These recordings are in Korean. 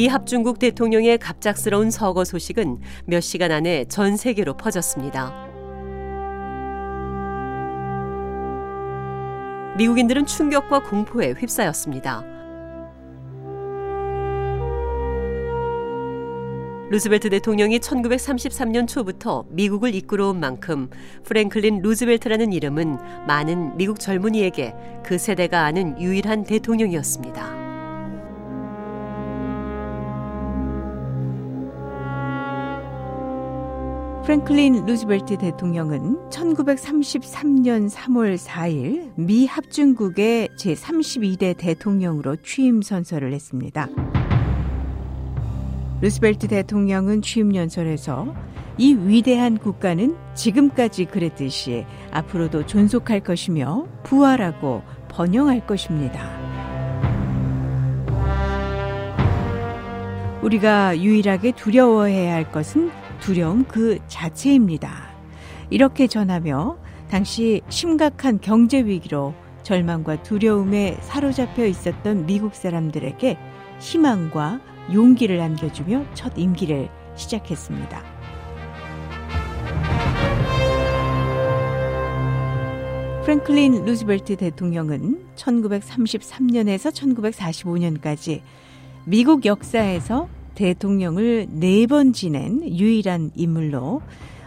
미 합중국 대통령의 갑작스러운 서거 소식은 몇 시간 안에 전 세계로 퍼졌습니다. 미국인들은 충격과 공포에 휩싸였습니다. 루즈벨트 대통령이 1933년 초부터 미국을 이끌어온 만큼 프랭클린 루즈벨트라는 이름은 많은 미국 젊은이에게 그 세대가 아는 유일한 대통령이었습니다. 프랭클린 루즈벨트 대통령은 1933년 3월 4일 미 합중국의 제32대 대통령으로 취임 선서를 했습니다. 루즈벨트 대통령은 취임 연설에서 이 위대한 국가는 지금까지 그랬듯이 앞으로도 존속할 것이며 부활하고 번영할 것입니다. 우리가 유일하게 두려워해야 할 것은 두려움 그 자체입니다. 이렇게 전하며 당시 심각한 경제 위기로 절망과 두려움에 사로잡혀 있었던 미국 사람들에게 희망과 용기를 안겨주며 첫 임기를 시작했습니다. 프랭클린 루즈벨트 대통령은 1933년에서 1945년까지 미국 역사에서 대통령을 네 번 지낸 유일한 인물로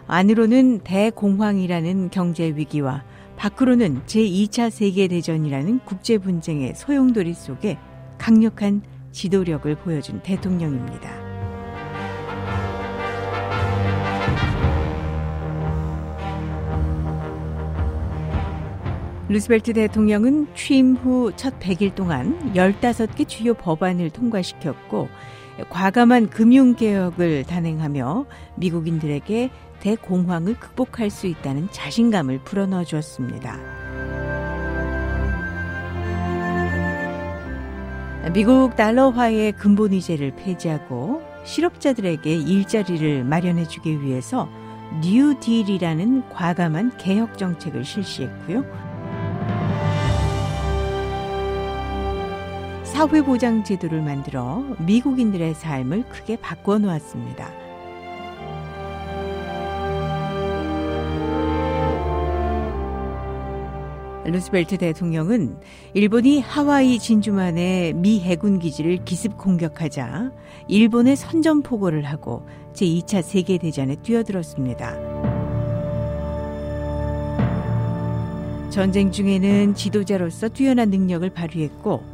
안으로는 대공황이라는 경제 위기와 밖으로는 제2차 세계대전이라는 국제 분쟁의 소용돌이 속에 강력한 지도력을 보여준 대통령입니다. 루스벨트 대통령은 취임 후 첫 100일 동안 15개 주요 법안을 통과시켰고 과감한 금융개혁을 단행하며 미국인들에게 대공황을 극복할 수 있다는 자신감을 불어넣어 주었습니다. 미국 달러화의 근본이제를 폐지하고 실업자들에게 일자리를 마련해 주기 위해서 뉴딜이라는 과감한 개혁 정책을 실시했고요. 사회보장 제도를 만들어 미국인들의 삶을 크게 바꿔 놓았습니다. 루스벨트 대통령은 일본이 하와이 진주만의 미 해군 기지를 기습 공격하자 일본의 선전포고를 하고 제2차 세계대전에 뛰어들었습니다. 전쟁 중에는 지도자로서 뛰어난 능력을 발휘했고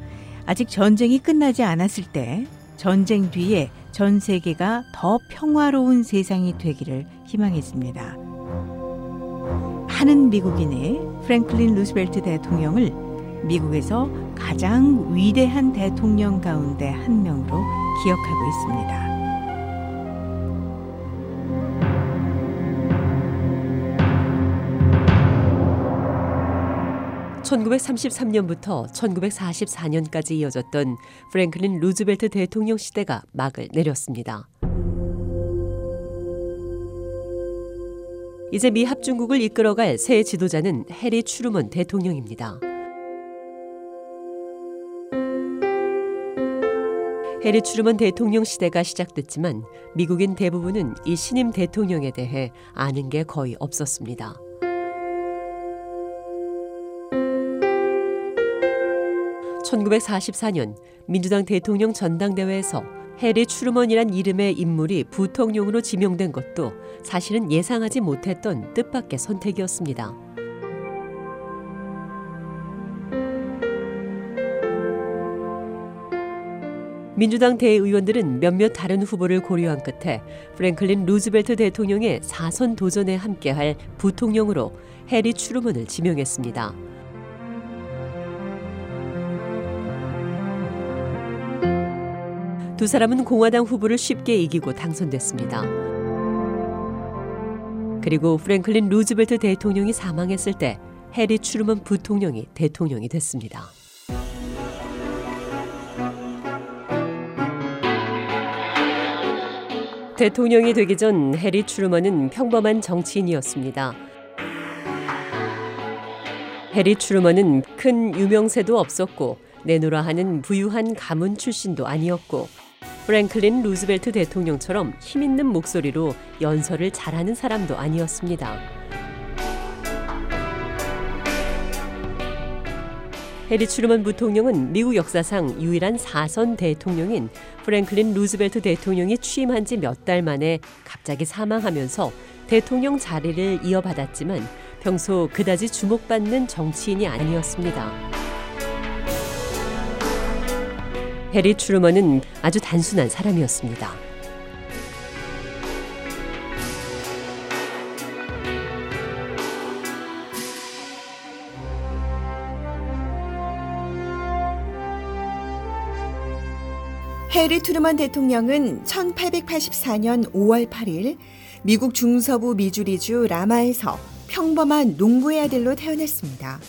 아직 전쟁이 끝나지 않았을 때 전쟁 뒤에 전 세계가 더 평화로운 세상이 되기를 희망했습니다. 많은 미국인이 프랭클린 루스벨트 대통령을 미국에서 가장 위대한 대통령 가운데 한 명으로 기억하고 있습니다. 1933년부터 1944년까지 이어졌던 프랭클린 루즈벨트 대통령 시대가 막을 내렸습니다. 이제 미 합중국을 이끌어갈 새 지도자는 해리 추르먼 대통령입니다. 해리 추르먼 대통령 시대가 시작됐지만 미국인 대부분은 이 신임 대통령에 대해 아는 게 거의 없었습니다. 1944년 민주당 대통령 전당대회에서 해리 추르먼이란 이름의 인물이 부통령으로 지명된 것도 사실은 예상하지 못했던 뜻밖의 선택이었습니다. 민주당 대의원들은 몇몇 다른 후보를 고려한 끝에 프랭클린 루즈벨트 대통령의 사선 도전에 함께할 부통령으로 해리 추르먼을 지명했습니다. 두 사람은 공화당 후보를 쉽게 이기고 당선됐습니다. 그리고 프랭클린 루즈벨트 대통령이 사망했을 때 해리 추르먼 부통령이 대통령이 됐습니다. 대통령이 되기 전 해리 추르먼은 평범한 정치인이었습니다. 해리 추르먼은 큰 유명세도 없었고 내노라 하는 부유한 가문 출신도 아니었고 프랭클린 루즈벨트 대통령처럼 힘있는 목소리로 연설을 잘하는 사람도 아니었습니다. 해리 추르먼 부통령은 미국 역사상 유일한 사선 대통령인 프랭클린 루즈벨트 대통령이 취임한 지 몇 달 만에 갑자기 사망하면서 대통령 자리를 이어받았지만 평소 그다지 주목받는 정치인이 아니었습니다. 해리 추르먼은 아주 단순한 사람이었습니다. 해리 트루먼 대통령은 1884년 5월 8일 미국 중서부 미주리주 라마에서 평범한 농부의 아들로 태어났습니다.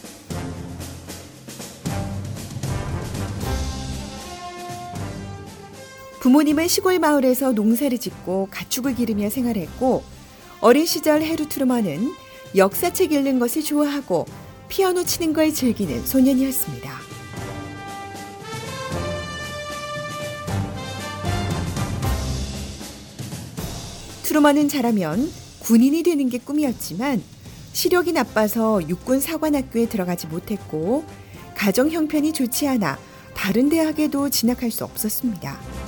부모님은 시골 마을에서 농사를 짓고 가축을 기르며 생활했고 어린 시절 해루 트루먼은 역사책 읽는 것을 좋아하고 피아노 치는 걸 즐기는 소년이었습니다. 트루먼은 자라면 군인이 되는 게 꿈이었지만 시력이 나빠서 육군 사관학교에 들어가지 못했고 가정 형편이 좋지 않아 다른 대학에도 진학할 수 없었습니다.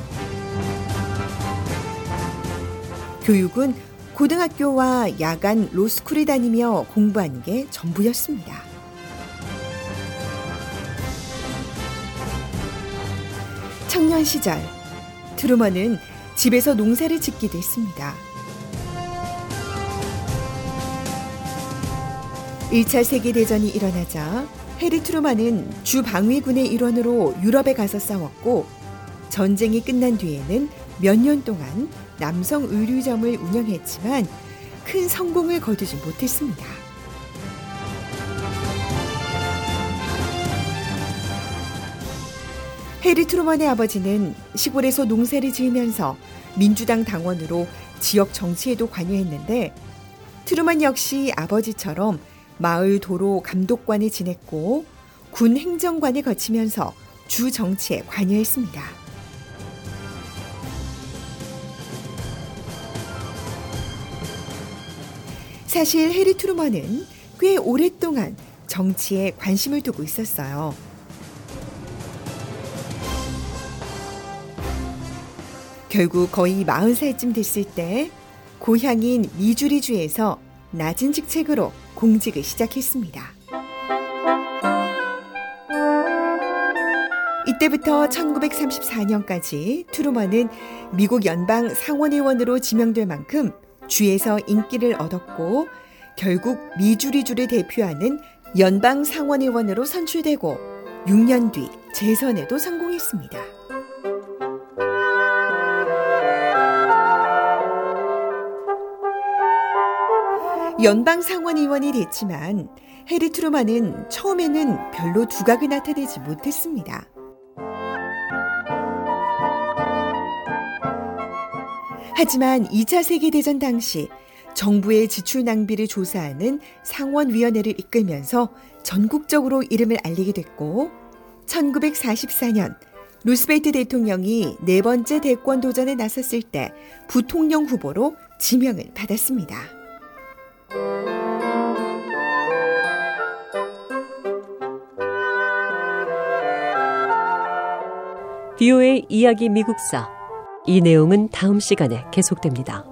교육은 고등학교와 야간 로스쿨을 다니며 공부한 게 전부였습니다. 청년 시절 트루먼은 집에서 농사를 짓기도 했습니다. 1차 세계대전이 일어나자 해리 트루먼은 주 방위군의 일원으로 유럽에 가서 싸웠고 전쟁이 끝난 뒤에는 몇 년 동안 남성 의류점을 운영했지만 큰 성공을 거두지 못했습니다. 해리 트루먼의 아버지는 시골에서 농사를 지으면서 민주당 당원으로 지역 정치에도 관여했는데 트루먼 역시 아버지처럼 마을 도로 감독관을 지냈고 군 행정관을 거치면서 주 정치에 관여했습니다. 사실 해리 트루먼은 꽤 오랫동안 정치에 관심을 두고 있었어요. 결국 거의 40살쯤 됐을 때 고향인 미주리주에서 낮은 직책으로 공직을 시작했습니다. 이때부터 1934년까지 트루먼은 미국 연방 상원의원으로 지명될 만큼 주에서 인기를 얻었고 결국 미주리주를 대표하는 연방 상원의원으로 선출되고 6년 뒤 재선에도 성공했습니다. 연방 상원의원이 됐지만 해리 트루먼은 처음에는 별로 두각을 나타내지 못했습니다. 하지만 2차 세계대전 당시 정부의 지출 낭비를 조사하는 상원위원회를 이끌면서 전국적으로 이름을 알리게 됐고 1944년 루스벨트 대통령이 네 번째 대권 도전에 나섰을 때 부통령 후보로 지명을 받았습니다. 비오의 이야기 미국사 이 내용은 다음 시간에 계속됩니다.